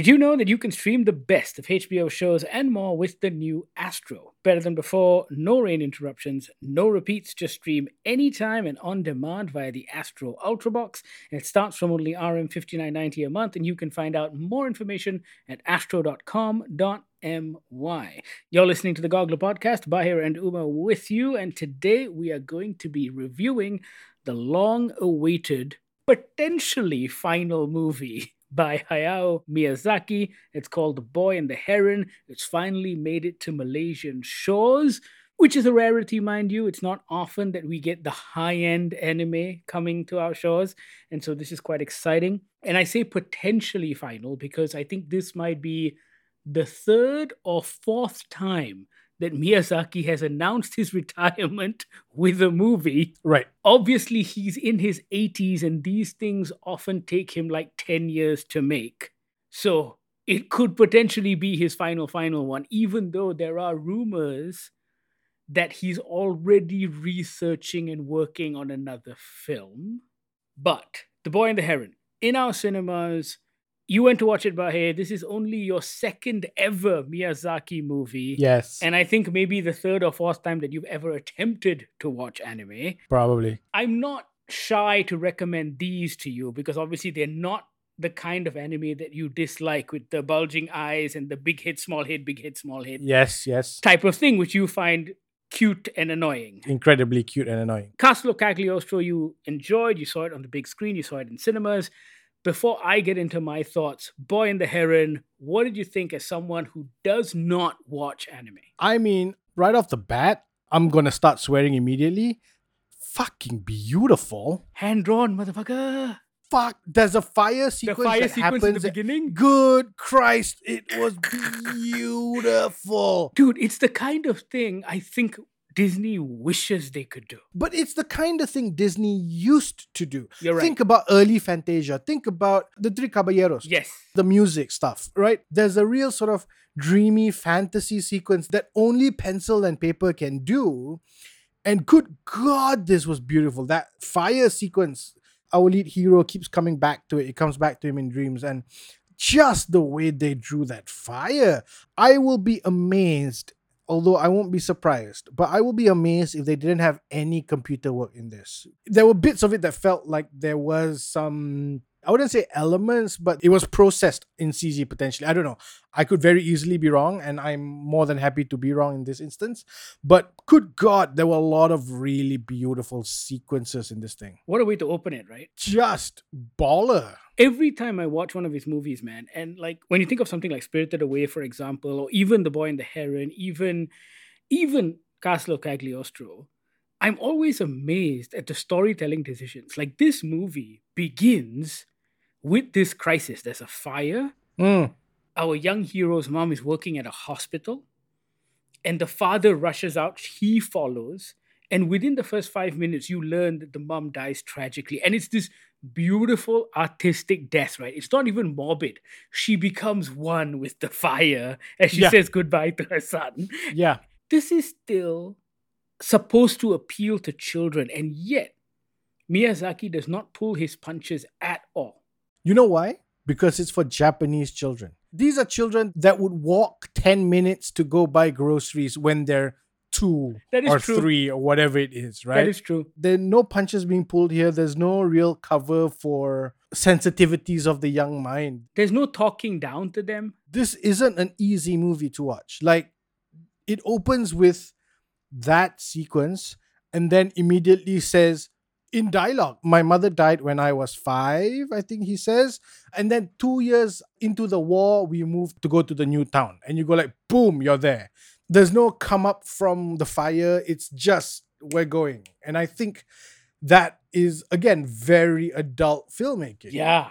Did you know that you can stream the best of HBO shows and more with the new Astro? Better than before, no rain interruptions, no repeats, just stream anytime and on demand via the Astro Ultrabox. And it starts from only RM59.90 a month, and you can find out more information at astro.com.my. You're listening to the Goggler Podcast, Bahir and Uma with you, and today we are going to be reviewing the long awaited, potentially final movie by Hayao Miyazaki. It's called The Boy and the Heron. It's finally made it to Malaysian shores, which is a rarity, mind you. It's not often that we get the high end anime coming to our shores. And so this is quite exciting. And I say potentially final because I think this might be the third or fourth time that Miyazaki has announced his retirement with a movie. Right. Obviously, he's in his 80s, and these things often take him like 10 years to make. So it could potentially be his final, final one, even though there are rumors that he's already researching and working on another film. But The Boy and the Heron, in our cinemas, you went to watch it, Bahir. This is only your second ever Miyazaki movie. Yes. And I think maybe the third or fourth time that you've ever attempted to watch anime. Probably. I'm not shy to recommend these to you because obviously they're not the kind of anime that you dislike with the bulging eyes and the big hit, small hit, big hit, small hit Yes, yes. type of thing, which you find cute and annoying. Incredibly cute and annoying. Castle of Cagliostro you enjoyed, you saw it on the big screen, you saw it in cinemas. Before I get into my thoughts, Boy and the Heron, what did you think as someone who does not watch anime? I mean, right off the bat, I'm gonna start swearing immediately. Fucking beautiful. Hand drawn, motherfucker. Fuck. There's a fire sequence. The fire that sequence in happens. the beginning. Good Christ, it was beautiful. Dude, it's the kind of thing I think Disney wishes they could do. But it's the kind of thing Disney used to do. You're right. Think about early Fantasia. Think about the Three Caballeros. yes. the music stuff, right? There's a real sort of dreamy fantasy sequence that only pencil and paper can do. And good God, this was beautiful. That fire sequence, our lead hero keeps coming back to it. It comes back to him in dreams. And just the way they drew that fire, I will be amazed. Although I won't be surprised, but I will be amazed if they didn't have any computer work in this. There were bits of it that felt like there was some I wouldn't say elements, but it was processed in CG potentially. I don't know. I could very easily be wrong, and I'm more than happy to be wrong in this instance. But good God, there were a lot of really beautiful sequences in this thing. What a way to open it, right? Just baller. Every time I watch one of his movies, man, and like when you think of something like Spirited Away, for example, or even The Boy and the Heron, even even Castle of Cagliostro, I'm always amazed at the storytelling decisions. Like this movie begins with this crisis. There's a fire. Mm, Our young hero's mom is working at a hospital, and the father rushes out. He follows. And within the first five minutes, you learn that the mom dies tragically. And it's this beautiful artistic death, right? It's not even morbid. She becomes one with the fire as she Yeah. says goodbye to her son. yeah. This is still supposed to appeal to children, and yet Miyazaki does not pull his punches at all. You know why? Because it's for Japanese children. These are children that would walk 10 minutes to go buy groceries when they're two That is or true. three or whatever it is, right? That is true. there are no punches being pulled here. There's no real cover for sensitivities of the young mind. There's no talking down to them. This isn't an easy movie to watch. Like, it opens with that sequence and then immediately says, in dialogue, my mother died when I was five, I think he says. And then two years into the war, we moved to go to the new town. And you go like, boom, you're there. There's no come up from the fire. It's just we're going. And I think that is again very adult filmmaking. Yeah.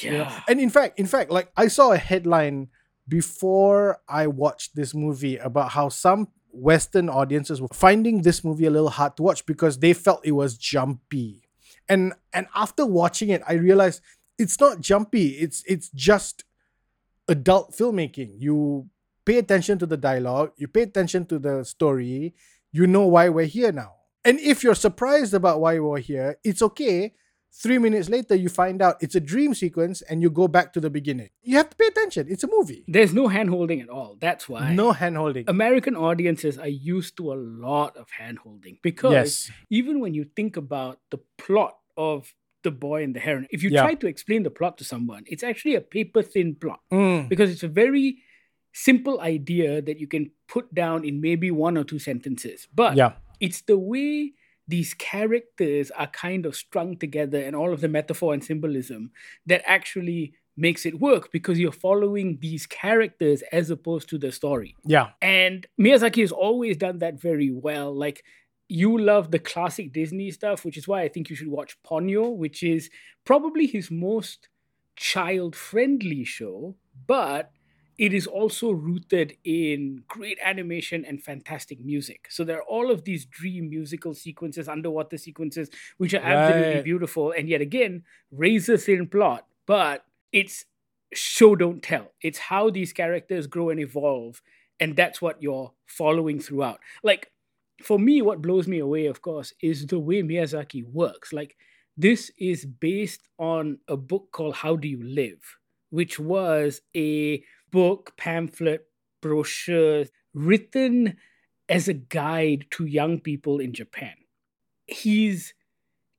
you know? Yeah. And in fact, in fact, like I saw a headline before I watched this movie about how some Western audiences were finding this movie a little hard to watch because they felt it was jumpy. And and after watching it, I realized it's not jumpy. It's it's just adult filmmaking. You pay attention to the dialogue, you pay attention to the story, you know why we're here now. And if you're surprised about why we're here, it's okay Three minutes later, you find out it's a dream sequence and you go back to the beginning. You have to pay attention. It's a movie. There's no hand holding at all. That's why. No hand holding. American audiences are used to a lot of hand holding because Yes. even when you think about the plot of The Boy and the Heron, if you Yeah. try to explain the plot to someone, it's actually a paper thin plot Mm, because it's a very simple idea that you can put down in maybe one or two sentences. But yeah. it's the way these characters are kind of strung together and all of the metaphor and symbolism that actually makes it work because you're following these characters as opposed to the story. Yeah. And Miyazaki has always done that very well. Like you love the classic Disney stuff, which is why I think you should watch Ponyo, which is probably his most child-friendly show, but it is also rooted in great animation and fantastic music. So there are all of these dream musical sequences, underwater sequences, which are absolutely beautiful. And yet again, razor thin plot, but it's show don't tell. It's how these characters grow and evolve, and that's what you're following throughout. Like for me, what blows me away, of course, is the way Miyazaki works. Like this is based on a book called How Do You Live, which was a book, pamphlet, brochure written as a guide to young people in Japan. He's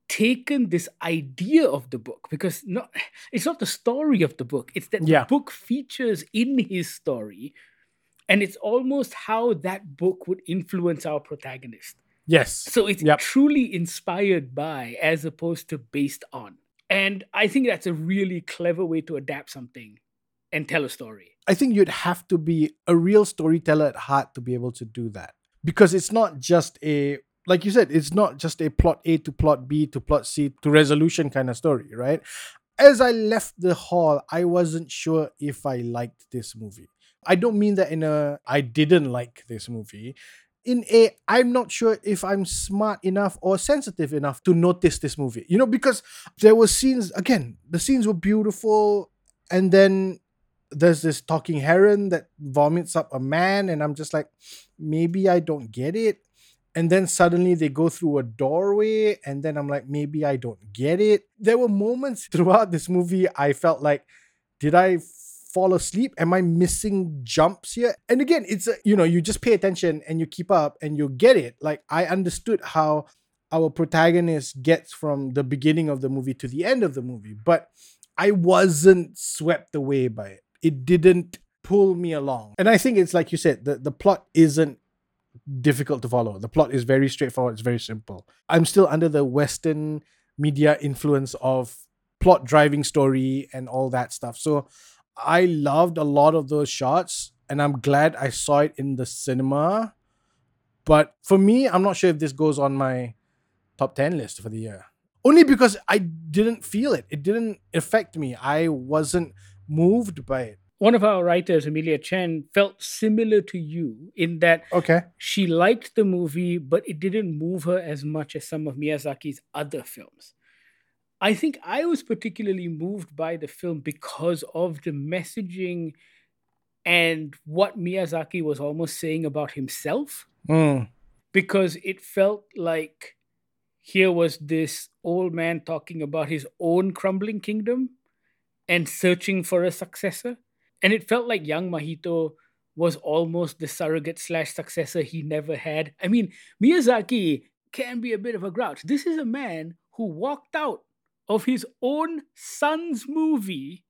taken this idea of the book because not it's not the story of the book it's that Yeah. the book features in his story and it's almost how that book would influence our protagonist Yes. so it's Yep. truly inspired by as opposed to based on and i think that's a really clever way to adapt something and tell a story I think you'd have to be a real storyteller at heart to be able to do that. Because it's not just a like you said, it's not just a plot A to plot B to plot C to resolution kind of story, right? As I left the hall, I wasn't sure if I liked this movie. I don't mean that in a I didn't like this movie. In a I'm not sure if I'm smart enough or sensitive enough to notice this movie. You know, because there were scenes again, the scenes were beautiful and then there's this talking heron that vomits up a man and i'm just like maybe i don't get it. And then suddenly they go through a doorway and then i'm like maybe i don't get it. There were moments throughout this movie i felt like did i fall asleep? Am i missing jumps here? And again it's a, you know you just pay attention and you keep up and you get it. Like i understood how our protagonist gets from the beginning of the movie to the end of the movie but I wasn't swept away by it. It didn't pull me along. And I think it's like you said, the, the plot isn't difficult to follow. The plot is very straightforward, it's very simple. I'm still under the Western media influence of plot driving story and all that stuff. So I loved a lot of those shots and I'm glad I saw it in the cinema. But for me, I'm not sure if this goes on my top 10 list for the year only because I didn't feel it. It didn't affect me. I wasn't moved by it. one of our writers amelia chen felt similar to you in that Okay. she liked the movie, but it didn't move her as much as some of Miyazaki's other films. I think I was particularly moved by the film because of the messaging and what Miyazaki was almost saying about himself, Mm. because it felt like here was this old man talking about his own crumbling kingdom and searching for a successor. And it felt like young Mahito was almost the surrogate slash successor he never had. I mean, Miyazaki can be a bit of a grouch. This is a man who walked out of his own son's movie,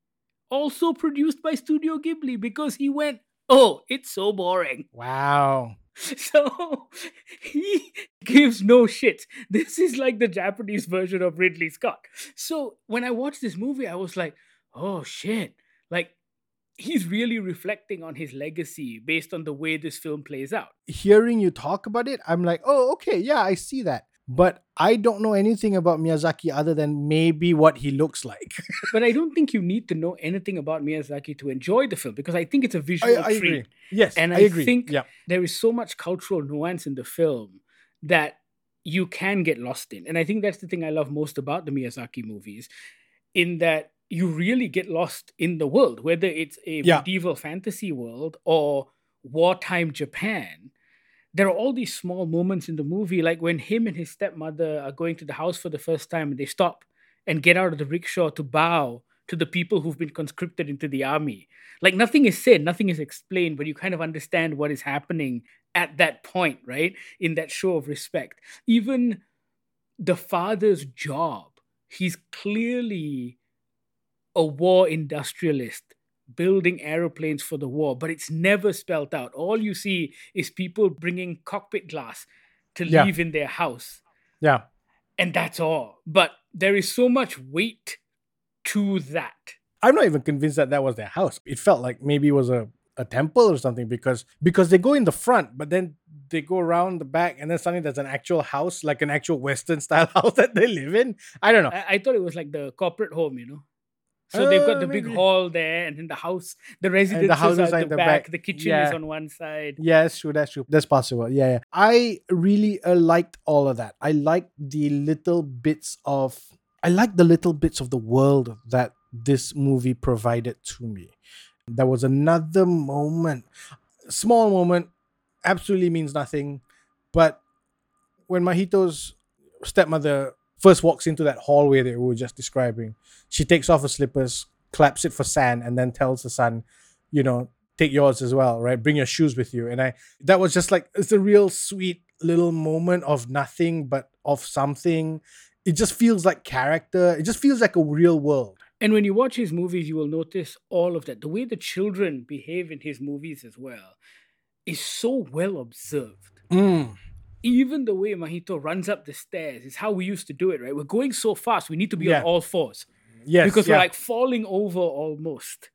also produced by Studio Ghibli, because he went, Oh, it's so boring. Wow. So he gives no shit. This is like the Japanese version of Ridley Scott. So when I watched this movie, I was like, oh shit. Like he's really reflecting on his legacy based on the way this film plays out. Hearing you talk about it, I'm like, oh, okay, yeah, I see that. But I don't know anything about Miyazaki other than maybe what he looks like. But I don't think you need to know anything about Miyazaki to enjoy the film because I think it's a visual I treat. agree. Yes, And I, I agree. think- yeah. there is so much cultural nuance in the film that you can get lost in. And I think that's the thing I love most about the Miyazaki movies, in that you really get lost in the world, whether it's a Yeah. medieval fantasy world or wartime Japan. There are all these small moments in the movie, like when him and his stepmother are going to the house for the first time and they stop and get out of the rickshaw to bow to the people who've been conscripted into the army. Like nothing is said, nothing is explained, but you kind of understand what is happening at that point, right? In that show of respect. Even the father's job, he's clearly a war industrialist building aeroplanes for the war, but it's never spelt out. All you see is people bringing cockpit glass to Yeah. leave in their house, Yeah. and that's all. But there is so much weight to that. I'm not even convinced that that was their house. It felt like maybe it was a, a temple or something because because they go in the front, but then they go around the back, and then suddenly there's an actual house, like an actual Western style house that they live in. I don't know. I, I thought it was like the corporate home, you know. So they've got Uh, the big hall there, and then the house, the residences houses are are in the, the back, back. The kitchen is on one side. Yeah, that's true. That's true. That's possible. Yeah, yeah. I really uh, liked all of that. I liked the little bits of. I liked the little bits of the world that this movie provided to me. There was another moment, small moment, absolutely means nothing, but when Mahito's stepmother first walks into that hallway that we were just describing, she takes off her slippers, claps it for sand, and then tells the son, you know, take yours as well, right? Bring your shoes with you. And I that was just like it's a real sweet little moment of nothing but of something. It just feels like character. It just feels like a real world. And when you watch his movies, you will notice all of that. The way the children behave in his movies as well is so well observed. Mm. Even the way Mahito runs up the stairs is how we used to do it, right? We're going so fast, we need to be Yeah. on all fours. Yes. because yeah. we're like falling over almost.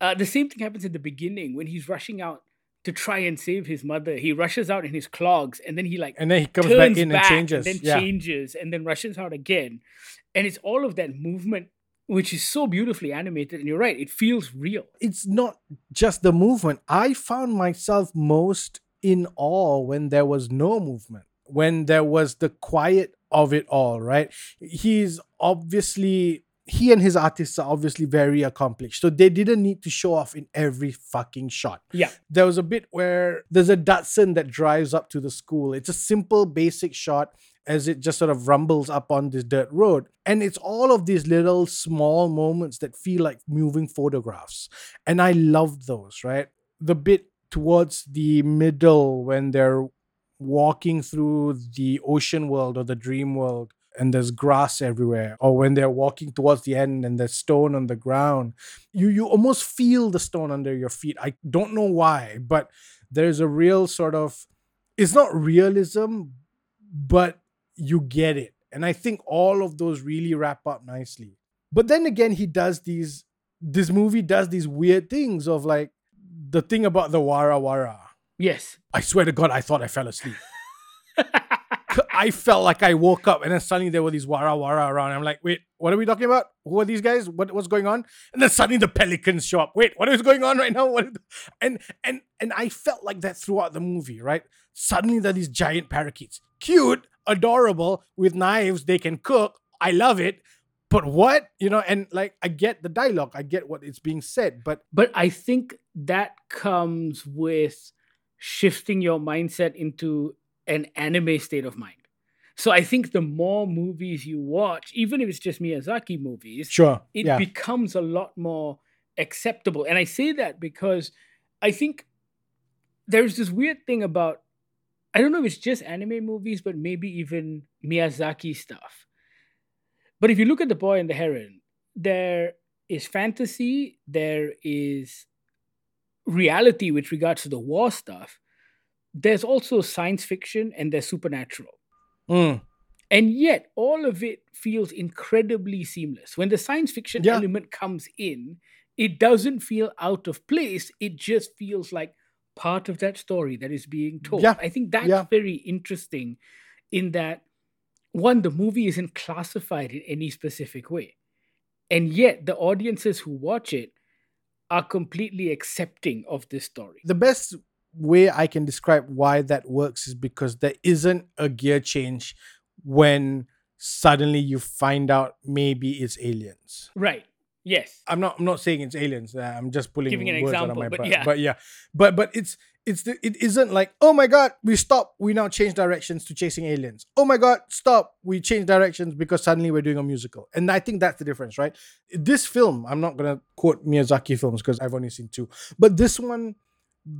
Uh, the same thing happens in the beginning when he's rushing out to try and save his mother. He rushes out in his clogs and then he like and then he comes back in and changes. then yeah. changes and then rushes out again. And it's all of that movement which is so beautifully animated. And you're right, it feels real. it's not just the movement. I found myself most in awe when there was no movement, when there was the quiet of it all, right? He's obviously, he and his artists are obviously very accomplished. So they didn't need to show off in every fucking shot. Yeah. There was a bit where there's a Datsun that drives up to the school. It's a simple, basic shot as it just sort of rumbles up on this dirt road. And it's all of these little small moments that feel like moving photographs. And I love those, right? The bit towards the middle when they're walking through the ocean world or the dream world and there's grass everywhere or when they're walking towards the end and there's stone on the ground you you almost feel the stone under your feet. I don't know why but there's a real sort of it's not realism but you get it. And i think all of those really wrap up nicely. But then again he does these this movie does these weird things of like the thing about the wara wara Yes. i swear to god i thought i fell asleep I felt like I woke up and then suddenly there were these wara wara around. I'm like, wait, what are we talking about? Who are these guys? What what's going on? And then suddenly the pelicans show up. Wait, what is going on right now? What? And and and I felt like that throughout the movie, right? Suddenly there are these giant parakeets, cute, adorable, with knives. They can cook. I love it. But what you know? And like, I get the dialogue. I get what it's being said. But But I think that comes with shifting your mindset into an anime state of mind. So I think the more movies you watch, even if it's just Miyazaki movies, sure, it yeah, becomes a lot more acceptable. And I say that because I think there's this weird thing about I don't know if it's just anime movies, but maybe even Miyazaki stuff. But if you look at The Boy and the Heron, there is fantasy, there is reality with regards to the war stuff. There's also science fiction and there's supernatural. Mm, And yet, all of it feels incredibly seamless. When the science fiction Yeah. element comes in, it doesn't feel out of place. It just feels like part of that story that is being told. Yeah. I think that's Yeah. very interesting in that, one, the movie isn't classified in any specific way. And yet, the audiences who watch it are completely accepting of this story. the best way I can describe why that works is because there isn't a gear change when suddenly you find out maybe it's aliens. Right. Yes. I'm not I'm not saying it's aliens. I'm just pulling Giving an words out of example, my but butt. yeah. But yeah. But but it's It's the, it isn't like oh my god we stop we now change directions to chasing aliens. Oh my god stop we change directions because suddenly we're doing a musical. And I think that's the difference, right? This film I'm not gonna quote Miyazaki films because I've only seen two, but this one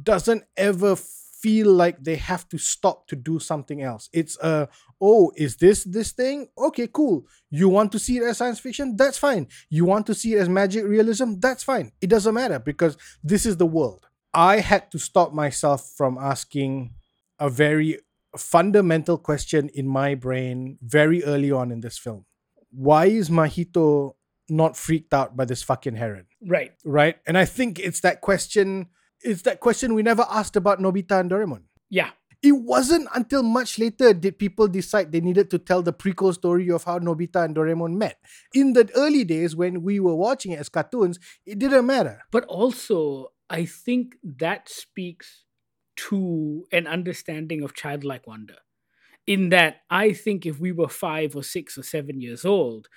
doesn't ever feel like they have to stop to do something else. It's a oh, is this this thing? Okay, cool. You want to see it as science fiction? That's fine. You want to see it as magic realism? That's fine. It doesn't matter because this is the world. I had to stop myself from asking a very fundamental question in my brain very early on in this film. Why is Mahito not freaked out by this fucking heron? Right. Right? And I think it's that question it's that question we never asked about Nobita and Doraemon. Yeah. It wasn't until much later did people decide they needed to tell the prequel story of how Nobita and Doraemon met. In the early days when we were watching it as cartoons, it didn't matter. But also, I think that speaks to an understanding of childlike wonder. In that, I think if we were five or six or seven years old,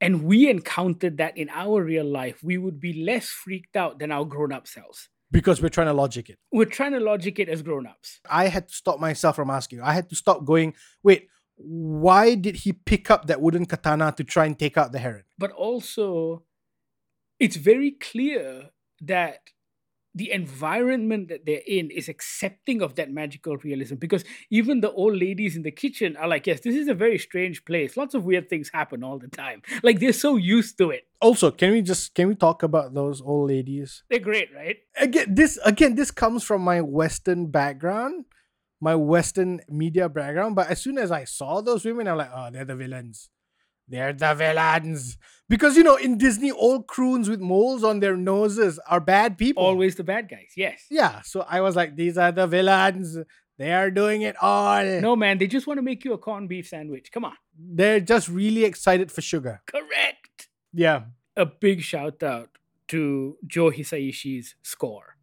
and we encountered that in our real life, we would be less freaked out than our grown up selves. Because we're trying to logic it. We're trying to logic it as grown ups. I had to stop myself from asking. I had to stop going, wait, why did he pick up that wooden katana to try and take out the heron? But also, it's very clear that the environment that they're in is accepting of that magical realism because even the old ladies in the kitchen are like, yes, this is a very strange place. Lots of weird things happen all the time. Like they're so used to it. Also, can we just can we talk about those old ladies? They're great, right? Again, this again, this comes from my Western background, my Western media background. But as soon as I saw those women, I'm like, oh, they're the villains. They're the villains. Because, you know, in Disney, all croons with moles on their noses are bad people. Always the bad guys, yes. Yeah. So I was like, these are the villains. They are doing it all. No, man, they just want to make you a corned beef sandwich. Come on. They're just really excited for sugar. Correct. Yeah. A big shout out to Joe Hisaishi's score.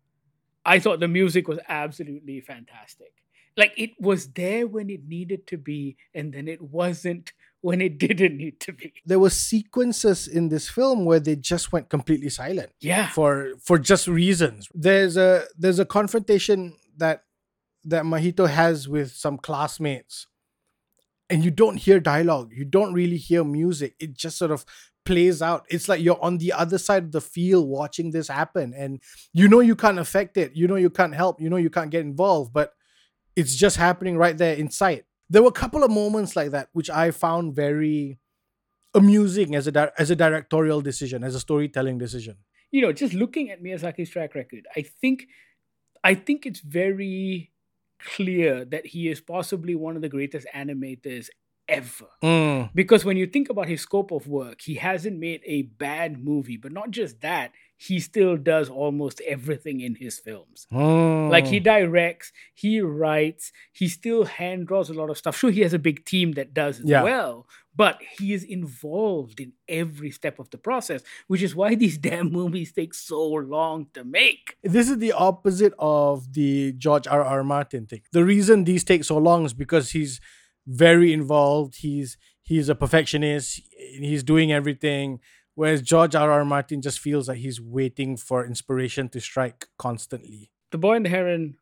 I thought the music was absolutely fantastic. Like it was there when it needed to be, and then it wasn't when it didn't need to be. There were sequences in this film where they just went completely silent. Yeah. For for just reasons. There's a there's a confrontation that that Mahito has with some classmates. And you don't hear dialogue. You don't really hear music. It just sort of plays out. It's like you're on the other side of the field watching this happen. And you know you can't affect it. You know you can't help. You know you can't get involved. But it's just happening right there in sight there were a couple of moments like that which I found very amusing as a di- as a directorial decision, as a storytelling decision. You know, just looking at Miyazaki's track record, I think I think it's very clear that he is possibly one of the greatest animators ever. Mm. Because when you think about his scope of work, he hasn't made a bad movie, but not just that, he still does almost everything in his films. Mm. Like he directs, he writes, he still hand draws a lot of stuff. Sure, he has a big team that does as Yeah. well, but he is involved in every step of the process, which is why these damn movies take so long to make. This is the opposite of the George R. R. Martin thing. The reason these take so long is because he's very involved. He's he's a perfectionist. He's doing everything. Whereas George R. R. Martin just feels like he's waiting for inspiration to strike constantly. The Boy and the Heron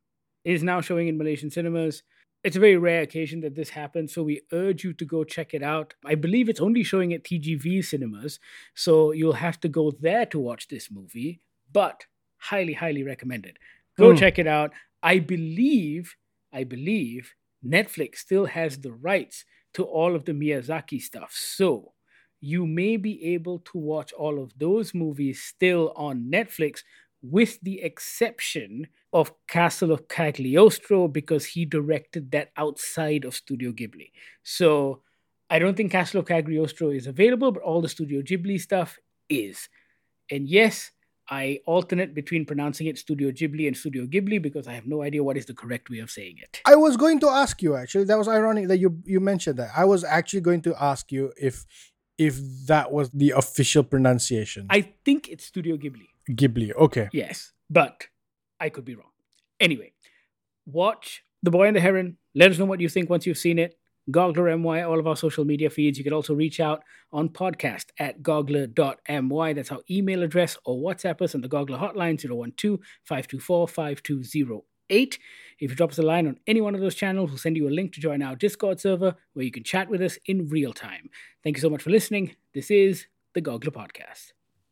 is now showing in Malaysian cinemas. It's a very rare occasion that this happens, so we urge you to go check it out. I believe it's only showing at TGV cinemas, so you'll have to go there to watch this movie, but highly, highly recommended. Go Hmm. check it out. I believe, I believe Netflix still has the rights to all of the Miyazaki stuff. So you may be able to watch all of those movies still on Netflix, with the exception of Castle of Cagliostro, because he directed that outside of Studio Ghibli. So I don't think Castle of Cagliostro is available, but all the Studio Ghibli stuff is. And yes, I alternate between pronouncing it Studio Ghibli and Studio Ghibli because I have no idea what is the correct way of saying it. I was going to ask you actually. That was ironic that you you mentioned that. I was actually going to ask you if if that was the official pronunciation. I think it's Studio Ghibli. Ghibli. Okay. Yes, but I could be wrong. Anyway, watch The Boy and the Heron. Let us know what you think once you've seen it. Goggler MY, all of our social media feeds. You can also reach out on podcast at goggler.my. That's our email address or WhatsApp us on the Goggler hotline 012 524 5208. If you drop us a line on any one of those channels, we'll send you a link to join our Discord server where you can chat with us in real time. Thank you so much for listening. This is the Goggler Podcast.